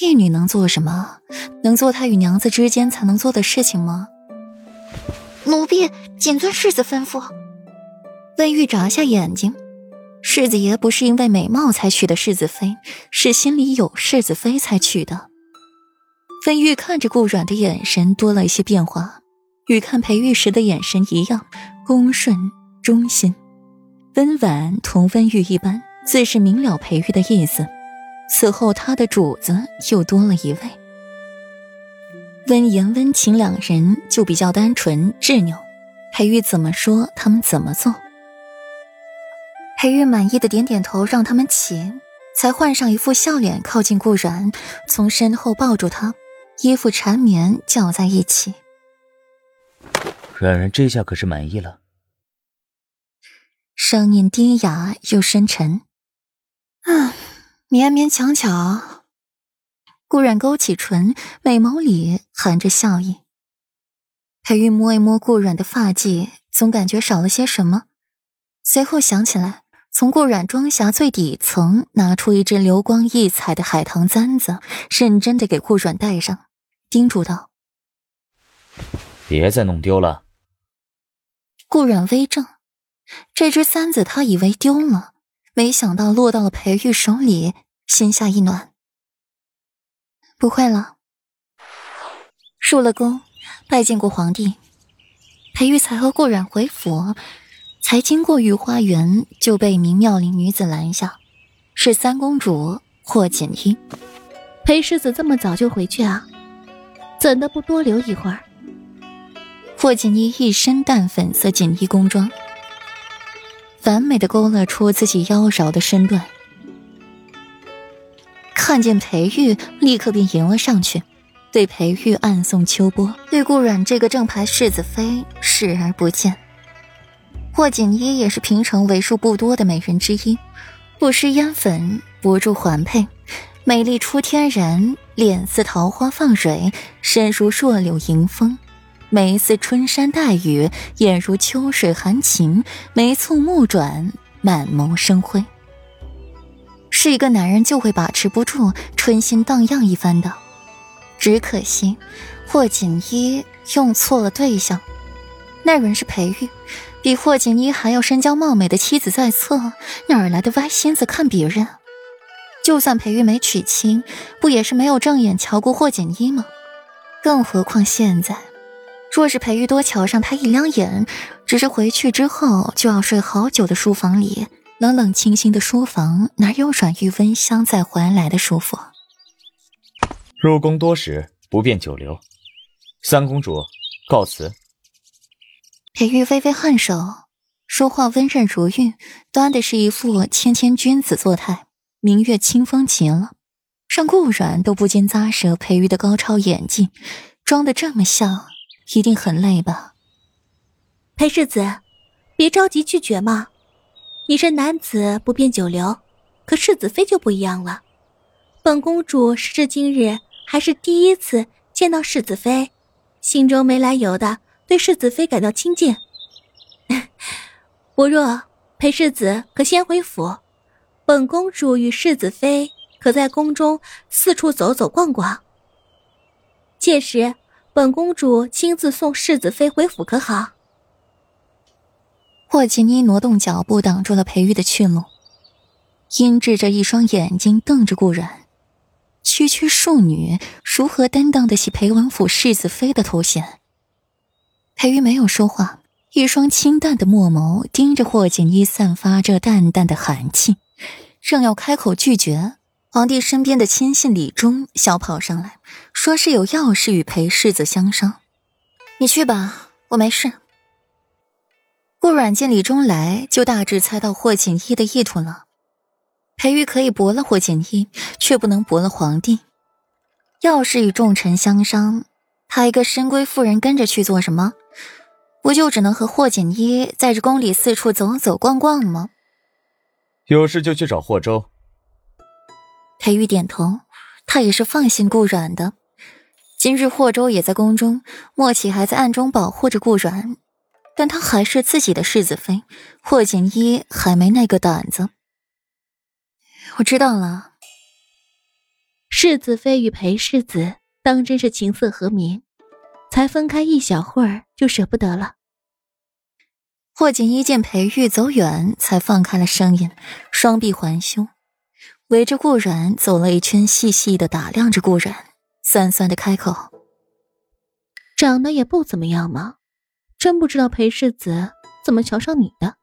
婢女能做什么？能做她与娘子之间才能做的事情吗？奴婢谨遵世子吩咐。温玉眨下眼睛，世子爷不是因为美貌才娶的世子妃，是心里有世子妃才娶的。温玉看着顾阮的眼神多了一些变化，与看裴玉时的眼神一样，恭顺忠心。温婉同温玉一般，自是明了裴玉的意思。此后，他的主子又多了一位。温言、温情两人就比较单纯执拗，裴玉怎么说，他们怎么做。裴玉满意的点点头，让他们起，才换上一副笑脸，靠近顾然，从身后抱住他，衣服缠绵搅在一起。阮阮这下可是满意了。声音低哑又深沉，啊，勉勉强强。顾然勾起唇，美眸里含着笑意。裴玉摸一摸顾阮的发髻，总感觉少了些什么，随后想起来，从顾阮装匣最底层拿出一只流光溢彩的海棠簪子，认真的给顾阮戴上，叮嘱道：“别再弄丢了。”顾阮微怔。这只簪子，他以为丢了，没想到落到了裴玉手里，心下一暖。不会了。入了宫，拜见过皇帝，裴玉才和顾染回府，才经过御花园，就被一名妙龄女子拦下，是三公主霍锦衣。裴世子这么早就回去啊？怎的不多留一会儿？霍锦衣一身淡粉色锦衣宫装。完美的勾勒出自己妖娆的身段，看见裴玉，立刻便迎了上去，对裴玉暗送秋波，对顾阮这个正牌世子妃视而不见。霍锦衣也是平城为数不多的美人之一，不施胭粉，不著环佩，美丽出天然，脸似桃花放蕊，身如弱柳迎风。眉似春山带雨，眼如秋水含情，眉蹙目转，满眸生辉。是一个男人就会把持不住，春心荡漾一番的。只可惜，霍锦衣用错了对象。那人是裴玉，比霍锦衣还要身娇貌美的妻子在侧，哪儿来的歪心思看别人？就算裴玉没娶亲，不也是没有正眼瞧过霍锦衣吗？更何况现在。若是裴玉多瞧上他一两眼，只是回去之后就要睡好久的书房里，冷冷清清的书房哪有软玉温香在还来的舒服？入宫多时，不便久留。三公主，告辞。裴玉微微颔首，说话温润如玉，端的是一副谦谦君子作态，明月清风极了，让顾阮都不禁咂舌。裴玉的高超演技，装的这么像。一定很累吧，裴世子，别着急拒绝嘛。你是男子不便久留，可世子妃就不一样了。本公主时至今日还是第一次见到世子妃，心中没来由的对世子妃感到亲近。不若裴世子可先回府，本公主与世子妃可在宫中四处走走逛逛。届时。本公主亲自送世子妃回府，可好？霍锦妮挪动脚步，挡住了裴玉的去路，阴鸷着一双眼睛瞪着顾然。区区庶女如何担当得起裴王府世子妃的头衔？裴玉没有说话，一双清淡的墨眸盯着霍锦衣，散发着淡淡的寒气，正要开口拒绝。皇帝身边的亲信李忠小跑上来，说是有要事与裴世子相商。你去吧，我没事。顾阮见李忠来，就大致猜到霍锦衣的意图了。裴玉可以驳了霍锦衣，却不能驳了皇帝。要是与重臣相商，他一个深闺妇人跟着去做什么？不就只能和霍锦衣在这宫里四处走走逛逛吗？有事就去找霍州。裴玉点头，他也是放心顾阮的。今日霍州也在宫中，莫启还在暗中保护着顾阮，但他还是自己的世子妃，霍锦衣还没那个胆子。我知道了。世子妃与裴世子当真是琴瑟和鸣，才分开一小会儿就舍不得了。霍锦衣见裴玉走远，才放开了声音，双臂环胸，围着顾然走了一圈，细细的打量着顾然，酸酸的开口：“长得也不怎么样嘛，真不知道裴世子怎么瞧上你的。”